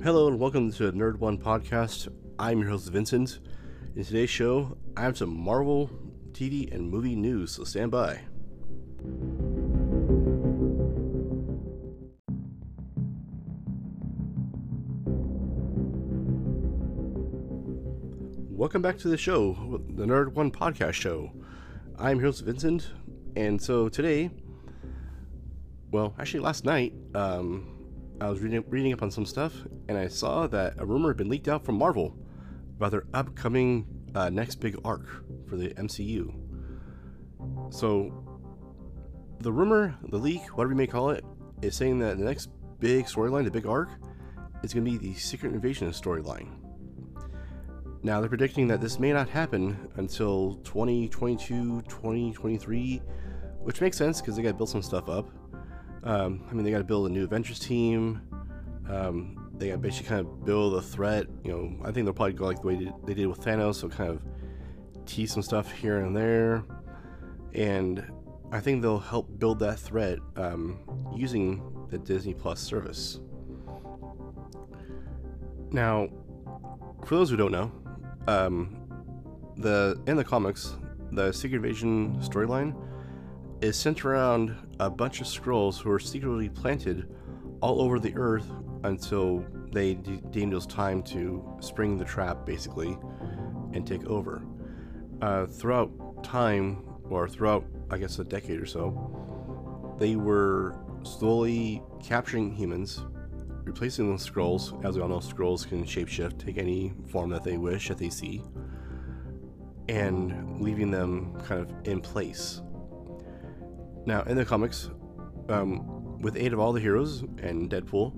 Hello and welcome to Nerd One Podcast. I'm your host Vincent. In today's show, I have some Marvel TV and movie news, so stand by. Welcome back to the show, the Nerd One Podcast Show. I'm your host Vincent, and so today, well, actually last night, um, I was reading, reading up on some stuff, and I saw that a rumor had been leaked out from Marvel about their upcoming uh, next big arc for the MCU. So, the rumor, the leak, whatever you may call it, is saying that the next big storyline, the big arc, is going to be the Secret Invasion storyline. Now, they're predicting that this may not happen until 2022, 2023, which makes sense because they got to build some stuff up. Um, I mean, they got to build a new Avengers team. Um, they got to basically kind of build a threat. You know, I think they'll probably go like the way they did with Thanos, so kind of tease some stuff here and there. And I think they'll help build that threat um, using the Disney Plus service. Now, for those who don't know, um, the in the comics, the Secret Invasion storyline is sent around a bunch of Skrulls who are secretly planted all over the Earth until they de- deemed it was time to spring the trap, basically, and take over. Uh, throughout time, or throughout, I guess, a decade or so, they were slowly capturing humans, replacing them with Skrulls. As we all know, Skrulls can shapeshift, take any form that they wish, that they see, and leaving them kind of in place now, in the comics, um, with eight of all the heroes and Deadpool,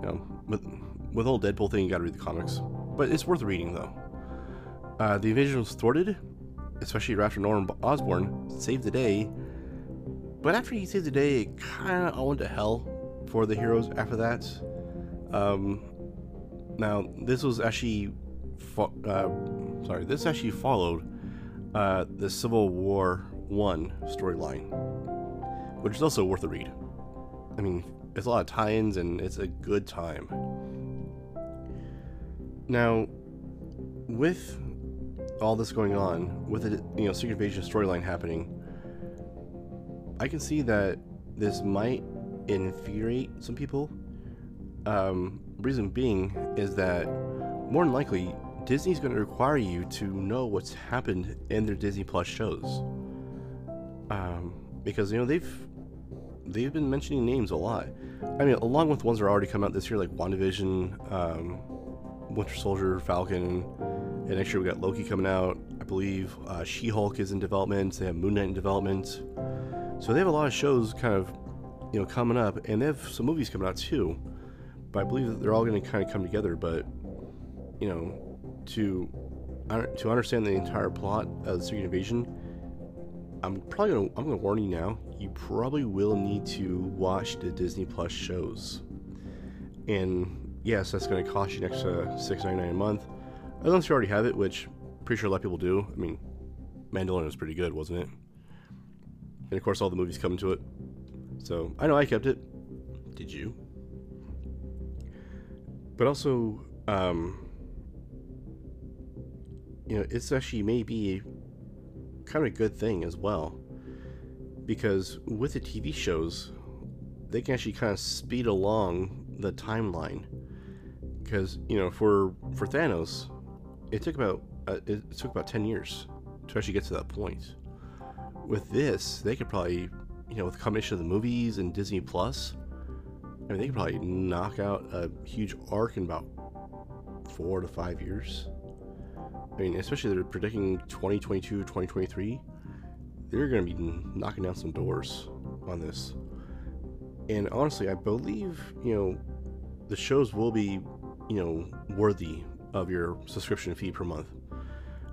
you know, with, with whole Deadpool thing, you gotta read the comics. But it's worth reading, though. Uh, the invasion was thwarted, especially after Norman Osborn saved the day. But after he saved the day, it kind of all went to hell for the heroes after that. Um, now, this was actually, fo- uh, sorry, this actually followed uh, the Civil War One storyline which is also worth a read. I mean, it's a lot of tie-ins and it's a good time. Now, with all this going on, with the you know Secret Invasion storyline happening, I can see that this might infuriate some people. Um, reason being is that more than likely Disney's going to require you to know what's happened in their Disney Plus shows. Um, because you know they've they've been mentioning names a lot. I mean, along with ones that are already come out this year, like WandaVision, um, Winter Soldier, Falcon, and next year we got Loki coming out. I believe uh, She Hulk is in development. They have Moon Knight in development. So they have a lot of shows kind of, you know, coming up, and they have some movies coming out too. But I believe that they're all going to kind of come together. But you know, to to understand the entire plot of the Secret Invasion, I'm probably gonna I'm gonna warn you now. You probably will need to watch the Disney Plus shows, and yes, that's gonna cost you an extra six ninety nine a month, unless you already have it, which pretty sure a lot of people do. I mean, Mandalorian was pretty good, wasn't it? And of course, all the movies come to it. So I know I kept it. Did you? But also, um, you know, it's actually maybe kind of a good thing as well. Because with the TV shows, they can actually kind of speed along the timeline. Because you know, for for Thanos, it took about uh, it took about ten years to actually get to that point. With this, they could probably, you know, with the combination of the movies and Disney Plus, I mean, they could probably knock out a huge arc in about four to five years. I mean, especially they're predicting 2022, 2023. They're going to be knocking down some doors on this. And honestly, I believe, you know, the shows will be, you know, worthy of your subscription fee per month.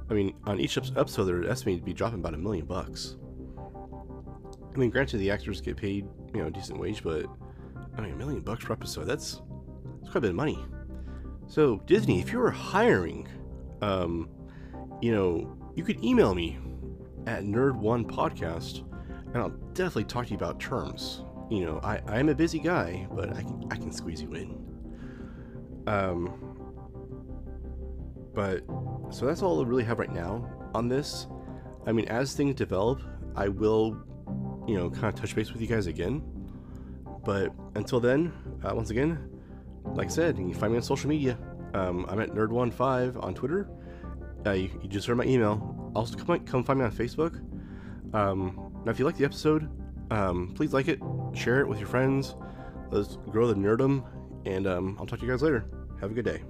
I mean, on each episode, they're estimated to be dropping about a million bucks. I mean, granted, the actors get paid, you know, a decent wage, but I mean, a million bucks per episode, that's, that's quite a bit of money. So, Disney, if you were hiring um, you know, you could email me at nerd1podcast and I'll definitely talk to you about terms. You know, I, I'm a busy guy, but I can, I can squeeze you in. Um, but so that's all I really have right now on this. I mean, as things develop, I will, you know, kind of touch base with you guys again. But until then, uh, once again, like I said, you can find me on social media. Um, I'm at nerd15 on Twitter. Uh, you, you, just heard my email. Also, come, come find me on Facebook. Um, now, if you like the episode, um, please like it, share it with your friends. Let's grow the nerdum, and um, I'll talk to you guys later. Have a good day.